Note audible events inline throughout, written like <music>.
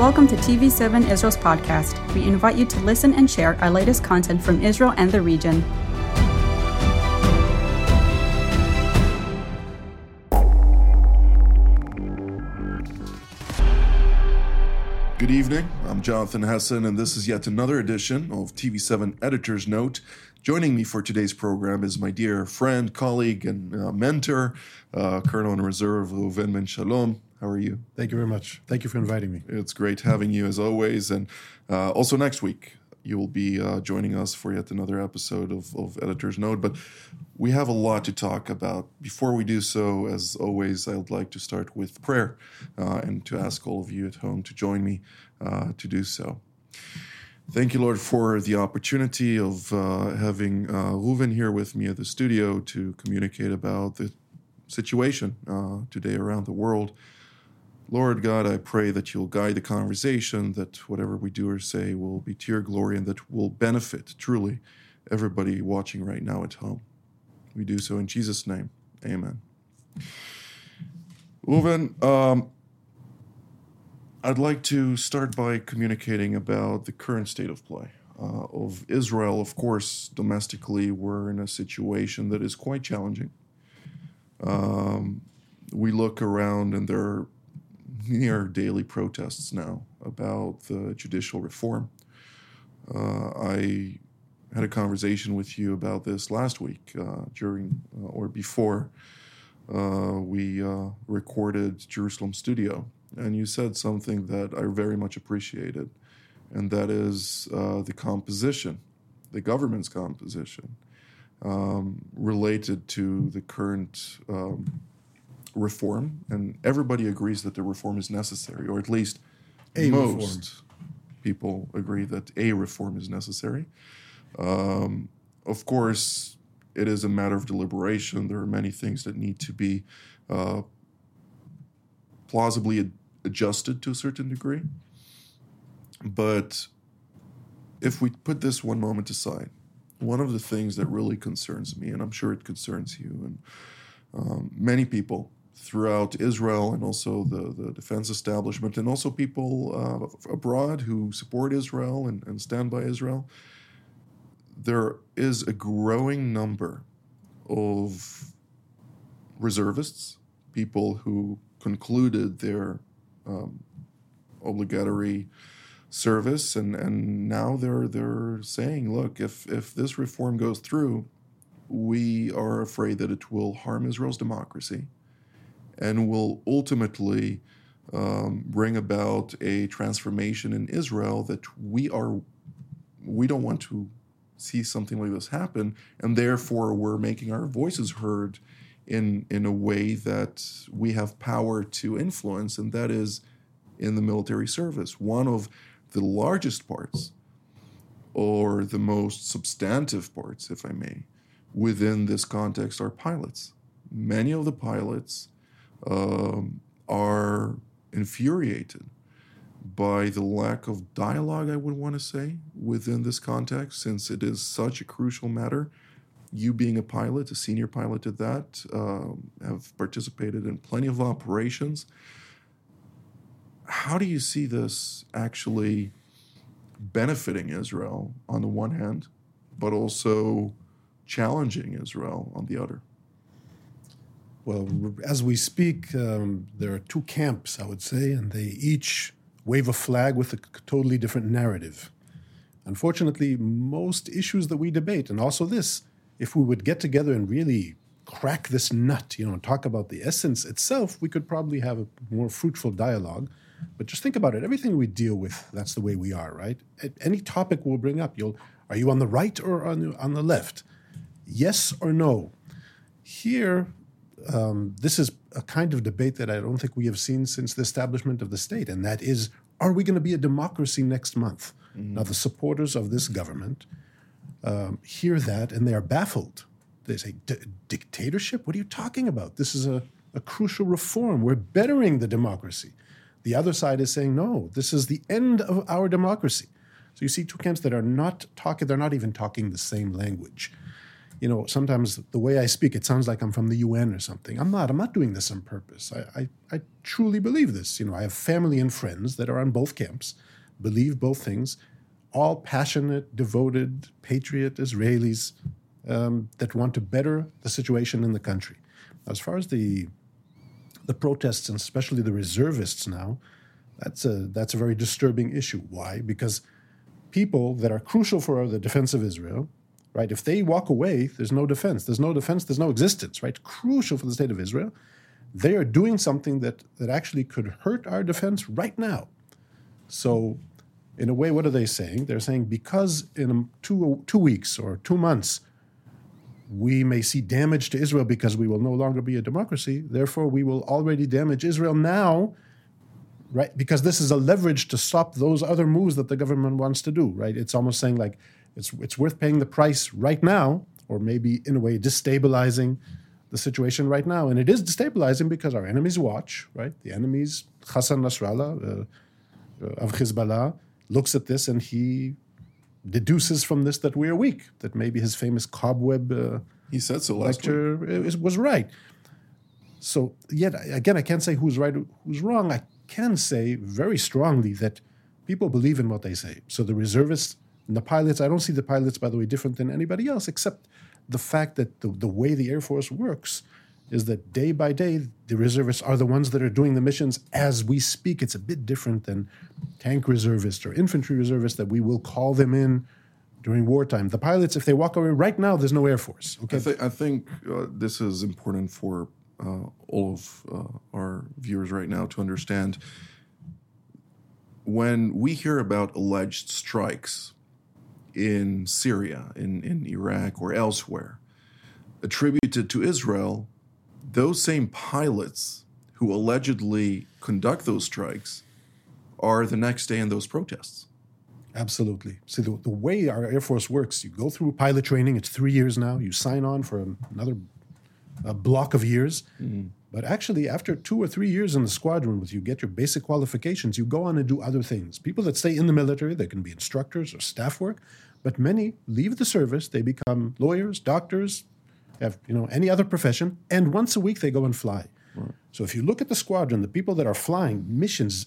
Welcome to TV7 Israel's podcast. We invite you to listen and share our latest content from Israel and the region. Good evening. I'm Jonathan Hessen, and this is yet another edition of TV7 Editor's Note. Joining me for today's program is my dear friend, colleague, and uh, mentor, uh, Colonel in Reserve Reuven Ben Shalom. How are you? Thank you very much. Thank you for inviting me. It's great having you as always. And uh, also next week, you will be uh, joining us for yet another episode of, of Editor's Note. But we have a lot to talk about. Before we do so, as always, I would like to start with prayer uh, and to ask all of you at home to join me uh, to do so. Thank you, Lord, for the opportunity of uh, having uh, Reuven here with me at the studio to communicate about the situation uh, today around the world. Lord God, I pray that you'll guide the conversation, that whatever we do or say will be to your glory and that will benefit truly everybody watching right now at home. We do so in Jesus' name. Amen. Reuven, um, I'd like to start by communicating about the current state of play. Uh, of Israel, of course, domestically, we're in a situation that is quite challenging. Um, we look around and there are near daily protests now about the judicial reform. Uh, I had a conversation with you about this last week uh, during uh, or before uh, we uh, recorded Jerusalem Studio, and you said something that I very much appreciated, and that is uh, the composition, the government's composition, um, related to the current. Um, reform, and everybody agrees that the reform is necessary, or at least A most reform. people agree that a reform is necessary. Um, of course, it is a matter of deliberation. There are many things that need to be uh, plausibly ad- adjusted to a certain degree. But if we put this one moment aside, one of the things that really concerns me, and I'm sure it concerns you and um, many people throughout Israel and also the, the defense establishment, and also people uh, abroad who support Israel and, and stand by Israel, there is a growing number of reservists, people who concluded their um, obligatory service, and, and now they're they're saying, look, if if this reform goes through, we are afraid that it will harm Israel's democracy, and will ultimately um, bring about a transformation in Israel that we are we don't want to see something like this happen, and therefore we're making our voices heard in in a way that we have power to influence, and that is in the military service. One of the largest parts, or the most substantive parts, if I may, within this context are pilots. Many of the pilots um, are infuriated by the lack of dialogue, I would want to say, within this context, since it is such a crucial matter. You, being a pilot, a senior pilot at that, um, have participated in plenty of operations. How do you see this actually benefiting Israel on the one hand, but also challenging Israel on the other? Well, as we speak, um, there are two camps, I would say, and they each wave a flag with a totally different narrative. Unfortunately, most issues that we debate, and also this, if we would get together and really crack this nut, you know, and talk about the essence itself, we could probably have a more fruitful dialogue. But just think about it. Everything we deal with, that's the way we are, right? Any topic we'll bring up, you'll are you on the right or on the, on the left? Yes or no? Here, um, this is a kind of debate that I don't think we have seen since the establishment of the state, and that is are we going to be a democracy next month? Now, the supporters of this government um, hear that and they are baffled. They say, "D- dictatorship? What are you talking about? This is a, a crucial reform. We're bettering the democracy. The other side is saying, no, this is the end of our democracy. So you see two camps that are not talking, they're not even talking the same language. You know, sometimes the way I speak, it sounds like I'm from the UN or something. I'm not. I'm not doing this on purpose. I, I, I truly believe this. You know, I have family and friends that are on both camps, believe both things, all passionate, devoted, patriot Israelis um, that want to better the situation in the country. As far as the the protests and especially the reservists now, that's a that's a very disturbing issue. Why? Because people that are crucial for the defense of Israel, right? If they walk away, there's no defense. There's no defense. There's no existence, right? Crucial for the state of Israel. They are doing something that that actually could hurt our defense right now. So, in a way, what are they saying? They're saying because in two two weeks or two months we may see damage to Israel because we will no longer be a democracy. Therefore, we will already damage Israel now, right? Because this is a leverage to stop those other moves that the government wants to do, right? It's almost saying like it's it's worth paying the price right now, or maybe in a way destabilizing the situation right now. And it is destabilizing because our enemies watch, right? The enemies, Hassan Nasrallah uh, of Hezbollah, looks at this and he deduces from this that we are weak, that maybe his famous cobweb uh, he said so lecture week. was right. So, yet again, I can't say who's right, who's wrong. I can say very strongly that people believe in what they say. So, the reservists and the pilots, I don't see the pilots, by the way, different than anybody else, except the fact that the, the way the Air Force works is that day by day, the reservists are the ones that are doing the missions as we speak. It's a bit different than tank reservists or infantry reservists that we will call them in during wartime. The pilots, if they walk away right now, there's no Air Force. Okay, I, th- I think uh, this is important for uh, all of uh, our viewers right now to understand. When we hear about alleged strikes in Syria, in, in Iraq, or elsewhere, attributed to Israel, those same pilots who allegedly conduct those strikes are the next day in those protests. Absolutely. See, the, the way our Air Force works, you go through pilot training, it's three years now, you sign on for another a block of years. Mm-hmm. But actually, after two or three years in the squadron, with you get your basic qualifications, you go on and do other things. People that stay in the military, they can be instructors or staff work, but many leave the service, they become lawyers, doctors, have you know any other profession, and once a week they go and fly. Right. So if you look at the squadron, the people that are flying missions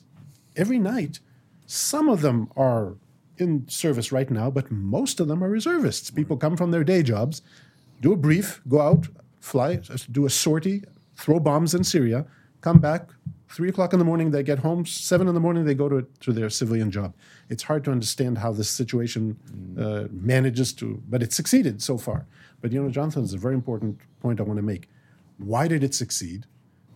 every night, some of them are in service right now, but most of them are reservists. People come from their day jobs, do a brief, go out, fly, do a sortie, throw bombs in Syria, come back, three o'clock in the morning they get home, seven in the morning they go to, to their civilian job. It's hard to understand how this situation uh, manages to, but it succeeded so far. But you know, Jonathan, is a very important point I want to make. Why did it succeed?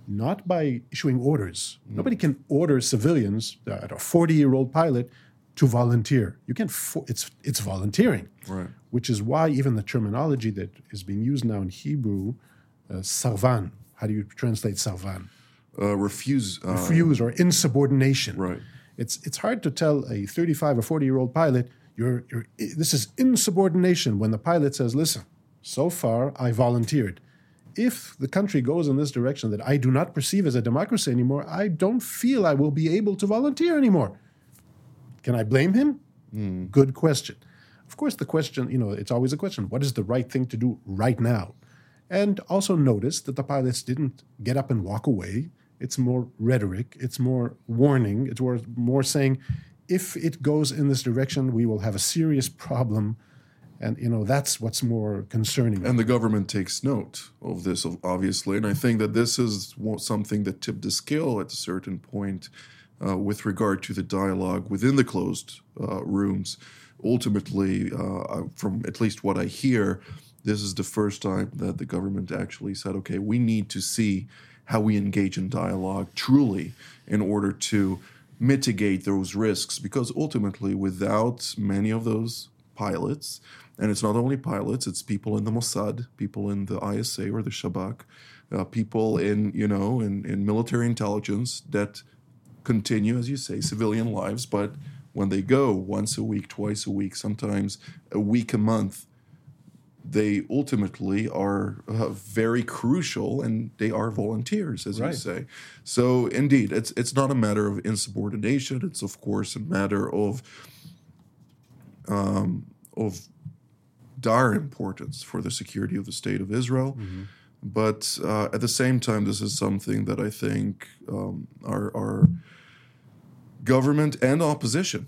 Not by issuing orders. Mm. Nobody can order civilians, uh, a 40 year old pilot, to volunteer. You can't. It's it's volunteering, right? Which is why even the terminology that is being used now in Hebrew, uh, sarvan. How do you translate sarvan? Uh, refuse. Uh, refuse or insubordination. Right. It's it's hard to tell a 35 or 40 year old pilot you're, you're this is insubordination when the pilot says, "Listen, so far, I volunteered. If the country goes in this direction that I do not perceive as a democracy anymore, I don't feel I will be able to volunteer anymore. Can I blame him? Mm. Good question. Of course, the question, you know, it's always a question what is the right thing to do right now? And also notice that the pilots didn't get up and walk away. It's more rhetoric, it's more warning, it's more, saying, if it goes in this direction, we will have a serious problem. And you know that's what's more concerning. And the government takes note of this obviously. And i think that this is something that tipped the scale at a certain point uh, with regard to the dialogue within the closed uh, rooms. Ultimately uh, from at least what i hear this is the first time that the government actually said okay we need to see how we engage in dialogue truly in order to mitigate those risks. Because ultimately without many of those pilots and it's not only pilots, it's people in the Mossad, people in the ISA or the Shabak, uh, people in, you know, in, in military intelligence that continue, as you say, civilian lives, but when they go once a week, twice a week, sometimes a week a month, they ultimately are uh, very crucial and they are volunteers as right. you say so indeed it's it's not a matter of insubordination it's of course a matter of um, of dire importance for the security of the state of Israel. But uh, at the same time, this is something that I think um, our, our government and opposition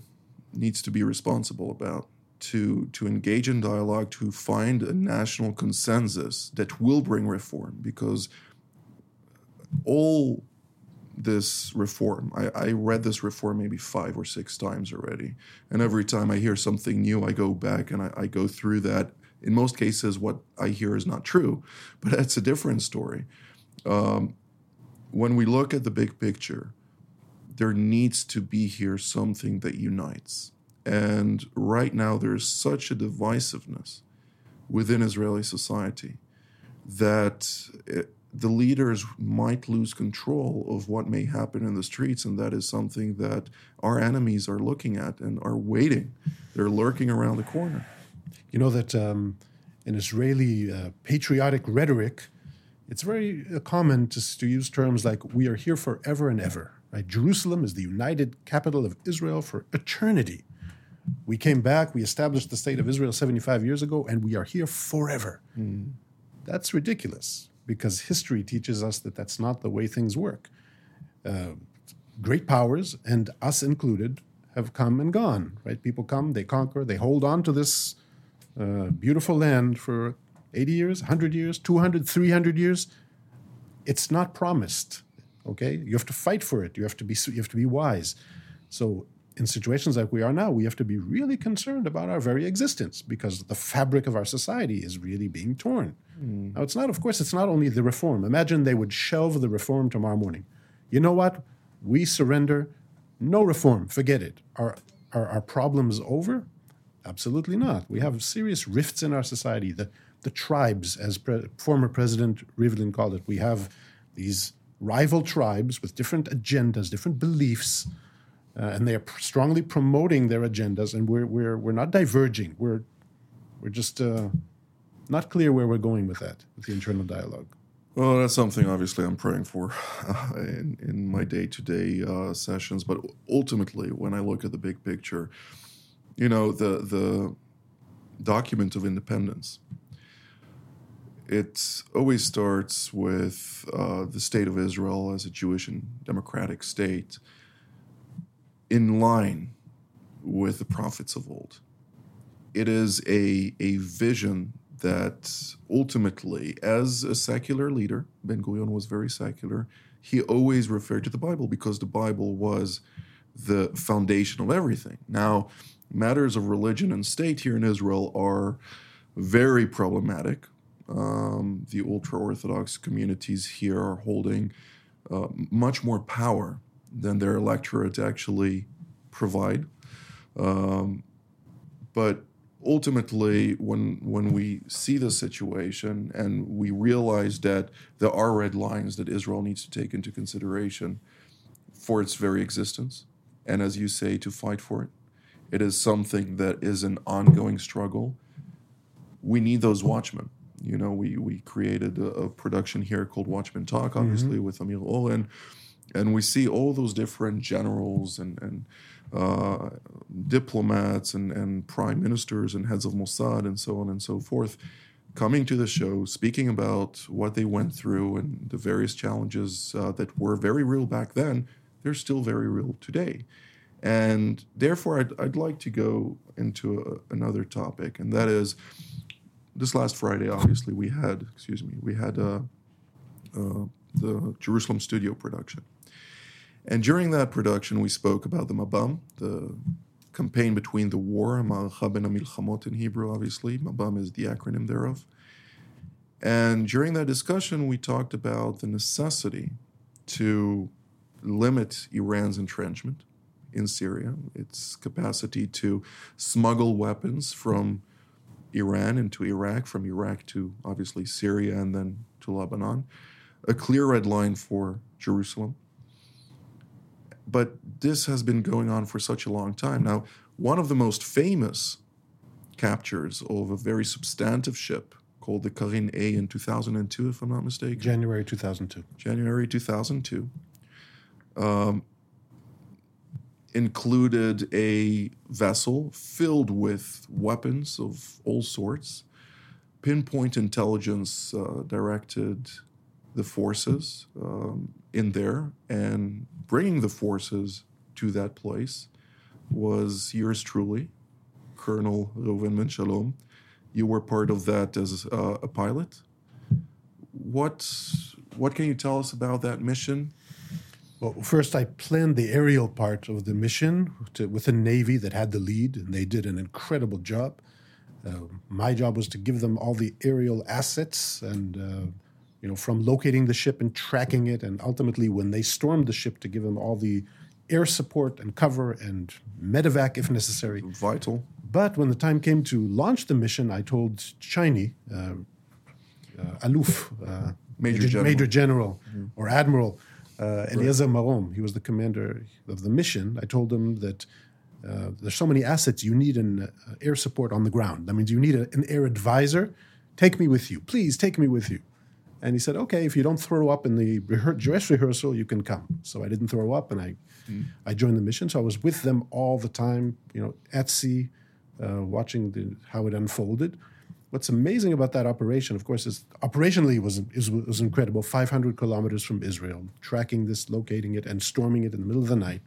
needs to be responsible about to to engage in dialogue to find a national consensus that will bring reform because all this reform I, I read this reform maybe five or six times already and every time i hear something new i go back and i, I go through that. In most cases what i hear is not true <laughs> but that's a different story. Um, when we look at the big picture there needs to be here something that unites and right now, there's such a divisiveness within Israeli society that it, the leaders might lose control of what may happen in the streets. And that is something that our enemies are looking at and are waiting. They're lurking around the corner. You know that um, in Israeli uh, patriotic rhetoric, it's very uh, common to, to use terms like, we are here forever and ever. Right? Jerusalem is the united capital of Israel for eternity. We came back, we established the state of Israel 75 years ago, and we are here forever. Mm. That's ridiculous because history teaches us that that's not the way things work. Uh, great powers, and us included, have come and gone, right? People come, they conquer, they hold on to this uh, beautiful land for 80 years, 100 years, 200, 300 years. It's not promised, okay? You have to fight for it. You have to be, you have to be wise. So in situations like we are now, we have to be really concerned about our very existence because the fabric of our society is really being torn. Mm. Now, it's not, of course, it's not only the reform. Imagine they would shelve the reform tomorrow morning. You know what? We surrender. No reform. Forget it. Are, are our problems over? Absolutely not. We have serious rifts in our society. The, the tribes, as pre- former President Rivlin called it, we have these rival tribes with different agendas, different beliefs uh, and they are strongly promoting their agendas, and we're we're we're not diverging. We're we're just uh, not clear where we're going with that with the internal dialogue. Well, that's something obviously I'm praying for uh, in, in my day to day sessions. But ultimately, when I look at the big picture, you know, the the document of independence, it always starts with uh, the state of Israel as a Jewish and democratic state in line with the prophets of old. It is a, a vision that ultimately, as a secular leader, Ben Gurion was very secular, he always referred to the Bible because the Bible was the foundation of everything. Now, matters of religion and state here in Israel are very problematic. Um, the ultra Orthodox communities here are holding uh, much more power than their electorate actually provide. Um, but ultimately, when when we see the situation and we realize that there are red lines that Israel needs to take into consideration for its very existence, and as you say, to fight for it, it is something that is an ongoing struggle. We need those watchmen. You know, we we created a, a production here called Watchmen Talk, obviously mm-hmm. with Amir Oren and we see all those different generals and, and uh, diplomats and, and prime ministers and heads of Mossad and so on and so forth coming to the show, speaking about what they went through and the various challenges uh, that were very real back then, they're still very real today. And therefore, I'd, I'd like to go into a, another topic, and that is this last Friday, obviously, we had, excuse me, we had uh, uh the Jerusalem studio production. And during that production, we spoke about the Mabam, the campaign between the war, Ma'aracha ben Milchamot in Hebrew, obviously. Mabam is the acronym thereof. And during that discussion, we talked about the necessity to limit Iran's entrenchment in Syria, its capacity to smuggle weapons from Iran into Iraq, from Iraq to obviously Syria and then to Lebanon, a clear red line for Jerusalem but this has been going on for such a long time. Now, one of the most famous captures of a very substantive ship called the Karine A in 2002, if I'm not mistaken. January 2002. January 2002. Um, included a vessel filled with weapons of all sorts. Pinpoint intelligence uh, directed the forces um, in there, and bringing the forces to that place was yours truly, Colonel Reuven Ben. You were part of that as uh, a pilot. What what can you tell us about that mission? Well, first, I planned the aerial part of the mission to, with a Navy that had the lead, and they did an incredible job. Uh, my job was to give them all the aerial assets and, uh, you know, from locating the ship and tracking it, and ultimately, when they stormed the ship, to give them all the air support and cover and medevac if necessary. Vital. But when the time came to launch the mission, I told Chiny, uh, uh, Aluf, uh, Major General. Major General or Admiral uh, Eliezer Marom, he was the commander of the mission. I told him that uh, there's so many assets you need an uh, air support on the ground. That means you need a, an air advisor. Take me with you, please. Take me with you. And he said, "Okay, if you don't throw up in the rehe- dress rehearsal, you can come." So I didn't throw up, and I, I joined the mission. So I was with them all the time, you know, at sea, uh, watching the, how it unfolded. What's amazing about that operation, of course, is operationally it was, is, was incredible. 500 kilometers from Israel, tracking this, locating it, and storming it in the middle of the night.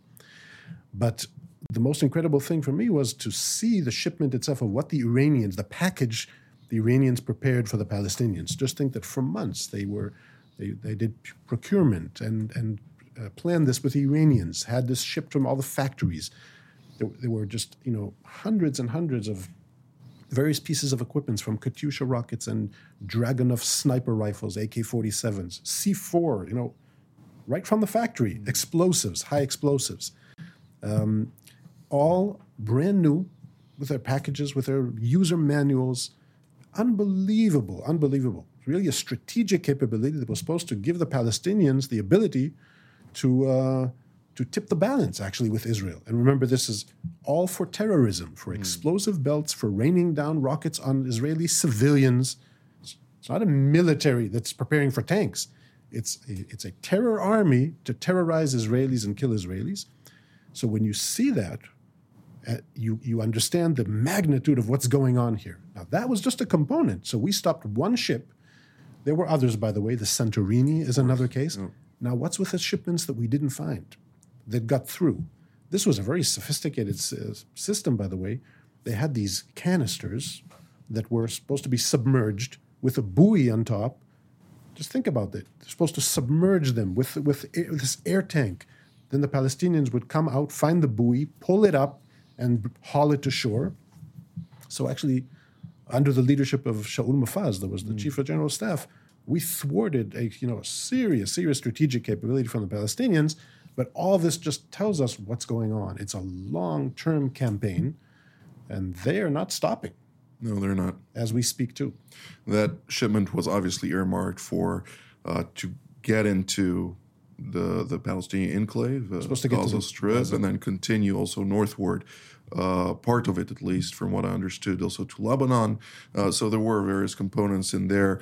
But the most incredible thing for me was to see the shipment itself of what the Iranians, the package the Iranians prepared for the Palestinians. Just think that for months they were, they, they did procurement and and uh, planned this with the Iranians, had this shipped from all the factories. There, there were just you know hundreds and hundreds of various pieces of equipment from Katyusha rockets and Dragunov sniper rifles, AK-47s, C4, you know, right from the factory, explosives, high explosives all brand new with their packages, with their user manuals. Unbelievable, unbelievable. Really a strategic capability that was supposed to give the Palestinians the ability to, uh, to tip the balance, actually, with Israel. And remember, this is all for terrorism, for explosive belts, for raining down rockets on Israeli civilians. It's not a military that's preparing for tanks. It's a, it's a terror army to terrorize Israelis and kill Israelis. So when you see that, uh, you you understand the magnitude of what's going on here. Now that was just a component. So we stopped one ship. There were others, by the way. The Santorini is another case. Now what's with the shipments that we didn't find that got through? This was a very sophisticated s- uh, system, by the way. They had these canisters that were supposed to be submerged with a buoy on top just think about it. They're supposed to submerge them with with, air, with this air tank. Then the Palestinians would come out, find the buoy, pull it up, and haul it to shore. So actually, under the leadership of Shaul Mofaz, that was the chief of general staff, we thwarted a you know a serious, serious strategic capability from the Palestinians. But all this just tells us what's going on. It's a long-term campaign, and they are not stopping No, they're not. as we speak too. That shipment was obviously earmarked for uh, to get into the the Palestinian enclave, uh, Supposed to get to the- Strip, and then continue also northward. Uh, part of it, at least, from what I understood, also to Lebanon. Uh, so there were various components in there.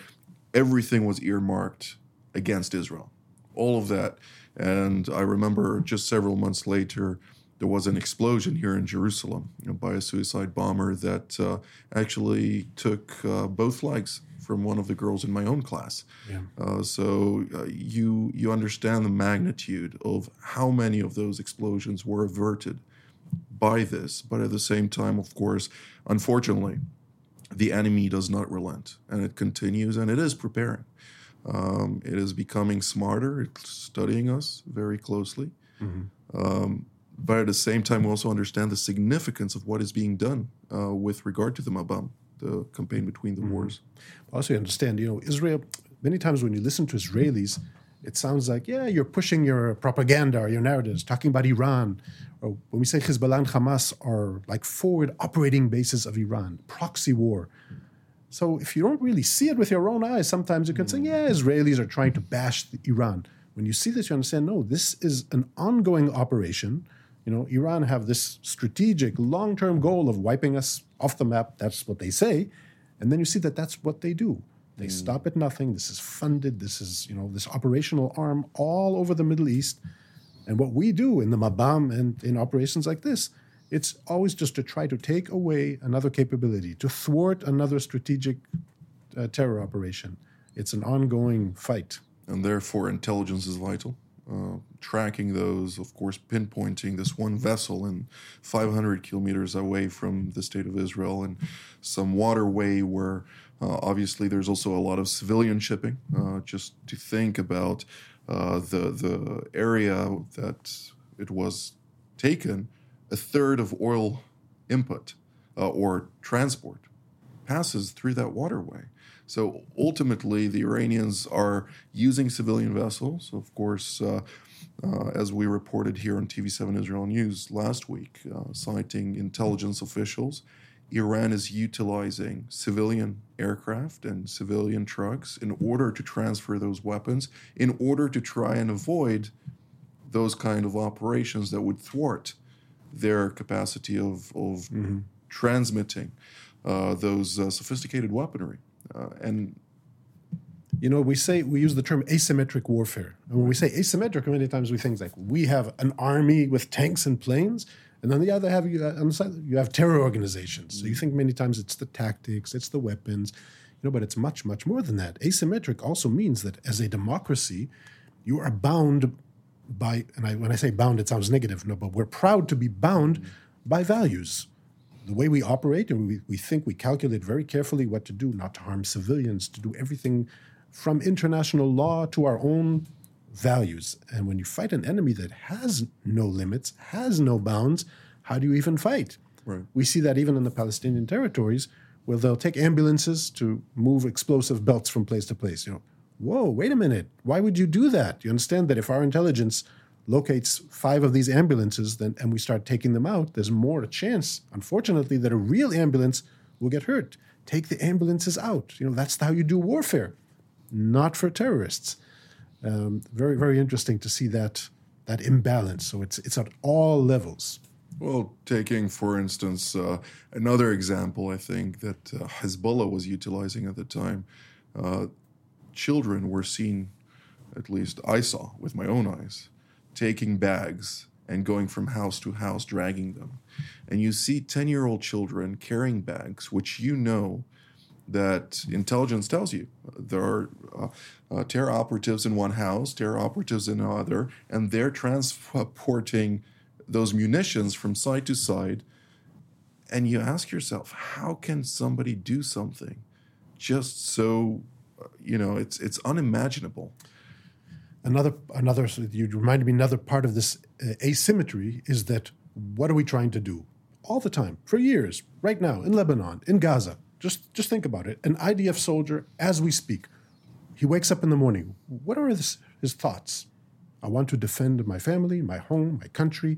Everything was earmarked against Israel. All of that. And I remember just several months later, there was an explosion here in Jerusalem you know, by a suicide bomber that uh, actually took uh, both legs from one of the girls in my own class. Uh, so uh, you you understand the magnitude of how many of those explosions were averted by this, but at the same time, of course, unfortunately, the enemy does not relent, and it continues, and it is preparing. Um, it is becoming smarter. It's studying us very closely. Um, but at the same time, we also understand the significance of what is being done uh, with regard to the Mabam, the campaign between the mm-hmm. wars. Also, you understand, you know, Israel, many times when you listen to Israelis, it sounds like, yeah, you're pushing your propaganda or your narratives, talking about Iran. Or when we say Hezbollah and Hamas are like forward operating bases of Iran, proxy war. So if you don't really see it with your own eyes, sometimes you can say, mm-hmm. yeah, Israelis are trying to bash the Iran. When you see this, you understand, no, this is an ongoing operation. You know, Iran have this strategic, long-term goal of wiping us off the map. That's what they say. And then you see that that's what they do. They stop at nothing. This is funded. This is, you know, this operational arm all over the Middle East. And what we do in the Mabam and in operations like this, it's always just to try to take away another capability, to thwart another strategic uh, terror operation. It's an ongoing fight. And therefore, intelligence is vital. Uh, tracking those, of course, pinpointing this one vessel in 500 kilometers away from the state of Israel and some waterway where uh, obviously there's also a lot of civilian shipping. Uh, just to think about uh, the the area that it was taken, a third of oil input uh, or transport passes through that waterway. So ultimately, the Iranians are using civilian vessels. Of course, uh, uh, as we reported here on TV7 Israel News last week, uh, citing intelligence officials, Iran is utilizing civilian aircraft and civilian trucks in order to transfer those weapons, in order to try and avoid those kind of operations that would thwart their capacity of, of mm-hmm. transmitting uh, those uh, sophisticated weaponry. Uh, and you know, we say we use the term asymmetric warfare. And when we say asymmetric, many times we think like we have an army with tanks and planes, and on the other have you on the side you have terror organizations. So you think many times it's the tactics, it's the weapons, you know, but it's much much more than that. Asymmetric also means that as a democracy, you are bound by, and I, when I say bound, it sounds negative, no, but we're proud to be bound by values the way we operate, and we, we think we calculate very carefully what to do, not to harm civilians, to do everything from international law to our own values. And when you fight an enemy that has no limits, has no bounds, how do you even fight? Right. We see that even in the Palestinian territories, where they'll take ambulances to move explosive belts from place to place. You know, whoa, wait a minute. Why would you do that? You understand that if our intelligence locates five of these ambulances then, and we start taking them out, there's more a chance, unfortunately, that a real ambulance will get hurt. Take the ambulances out. You know, that's how you do warfare, not for terrorists. Um, very, very interesting to see that that imbalance. So it's it's at all levels. Well, taking for instance uh, another example, I think that uh, Hezbollah was utilizing at the time. Uh, children were seen, at least I saw with my own eyes, taking bags and going from house to house, dragging them. And you see 10 year old children carrying bags, which you know that intelligence tells you there are uh, uh, terror operatives in one house, terror operatives in another, and they're transporting those munitions from side to side. And you ask yourself, how can somebody do something just so, uh, you know, it's it's unimaginable another another you reminded me another part of this uh, asymmetry is that what are we trying to do? All the time for years right now in Lebanon in Gaza. Just just think about it. An IDF soldier as we speak he wakes up in the morning. What are his, his thoughts? I want to defend my family my home my country.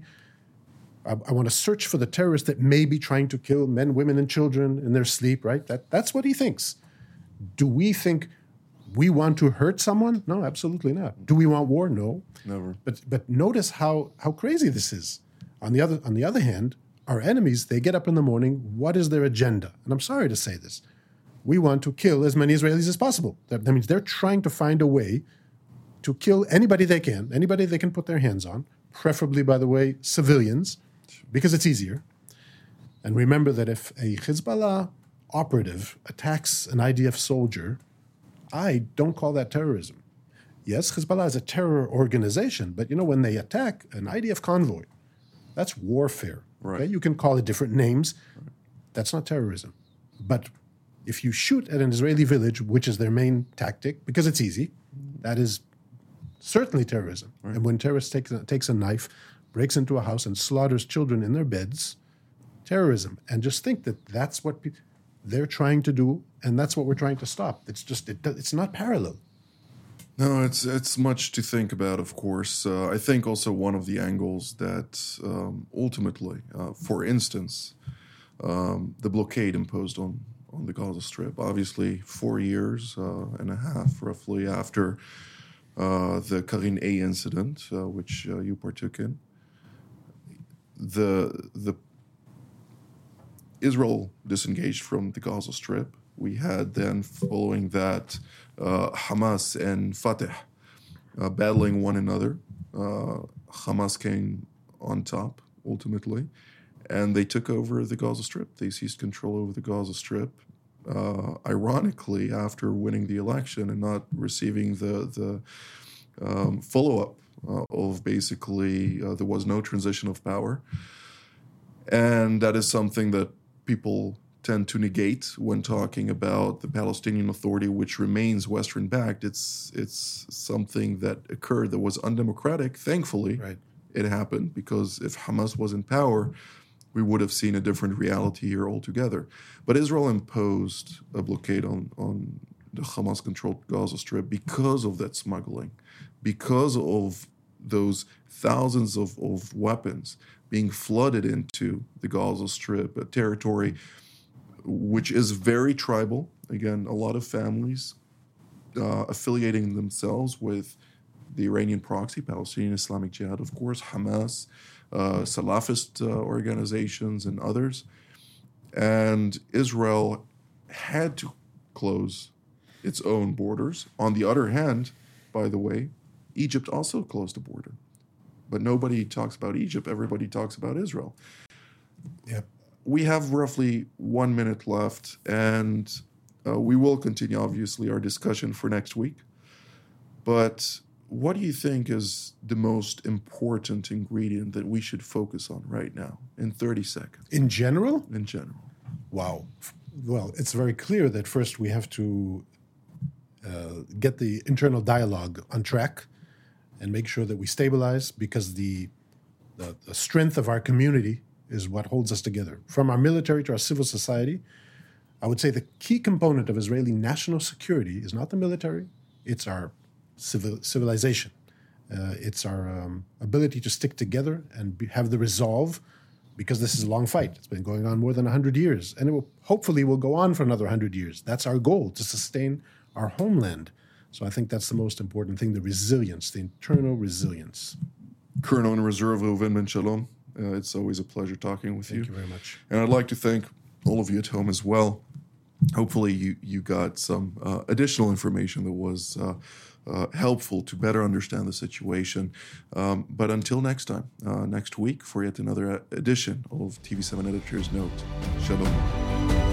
I, I want to search for the terrorists that may be trying to kill men women and children in their sleep right? That that's what he thinks. Do we think we want to hurt someone? No, absolutely not. Do we want war? No. Never. But but notice how how crazy this is. On the other on the other hand, our enemies, they get up in the morning, what is their agenda? And I'm sorry to say this. We want to kill as many Israelis as possible. That, that means they're trying to find a way to kill anybody they can, anybody they can put their hands on, preferably, by the way, civilians, because it's easier. And remember that if a Hezbollah operative attacks an IDF soldier, I don't call that terrorism. Yes, Hezbollah is a terror organization, but you know, when they attack an IDF convoy, that's warfare. Right. Okay? You can call it different names. That's not terrorism. But if you shoot at an Israeli village, which is their main tactic, because it's easy, that is certainly terrorism. Right. And when terrorists take, takes a knife, breaks into a house, and slaughters children in their beds, terrorism. And just think that that's what people they're trying to do, and that's what we're trying to stop. It's just it, it's not parallel. No, it's it's much to think about. Of course, uh, I think also one of the angles that um, ultimately, uh, for instance, um, the blockade imposed on on the Gaza Strip. Obviously, four years uh, and a half, roughly after uh, the Karine A incident, uh, which uh, you partook in. The the Israel disengaged from the Gaza Strip. We had then, following that, uh, Hamas and Fatah uh, battling one another. Uh, Hamas came on top ultimately, and they took over the Gaza Strip. They seized control over the Gaza Strip. Uh, ironically, after winning the election and not receiving the the um, follow up uh, of basically uh, there was no transition of power, and that is something that people tend to negate when talking about the Palestinian Authority, which remains Western backed. It's it's something that occurred that was undemocratic. Thankfully, Right. it happened because if Hamas was in power, we would have seen a different reality here altogether. But Israel imposed a blockade on on the Hamas controlled Gaza Strip because of that smuggling, because of those thousands of, of weapons being flooded into the Gaza Strip, a territory which is very tribal. Again, a lot of families uh, affiliating themselves with the Iranian proxy, Palestinian Islamic Jihad, of course, Hamas, uh, Salafist uh, organizations, and others. And Israel had to close its own borders. On the other hand, by the way, Egypt also closed the border. But nobody talks about Egypt, everybody talks about Israel Yep. we have roughly one minute left, and uh, we will continue, obviously, our discussion for next week. But what do you think is the most important ingredient that we should focus on right now in 30 seconds In general, in general? Wow. Well, it's very clear that first we have to uh, get the internal dialogue on track and make sure that we stabilize because the, the, the strength of our community is what holds us together. From our military to our civil society, I would say the key component of Israeli national security is not the military, it's our civil, civilization. Uh, it's our um, ability to stick together and be, have the resolve because this is a long fight. It's been going on more than 100 years, and it will hopefully will go on for another 100 years. That's our goal to sustain our homeland. So I think that's the most important thing the resilience, the internal resilience. Colonel in Reserve Reuven Ben Shalom, uh, it's always a pleasure talking with you. Thank you very much. And I'd like to thank all of you at home as well. Hopefully, you, you got some uh, additional information that was uh, uh, helpful to better understand the situation. Um, but until next time, uh, next week, for yet another edition of TV7 Editor's Note. Shalom.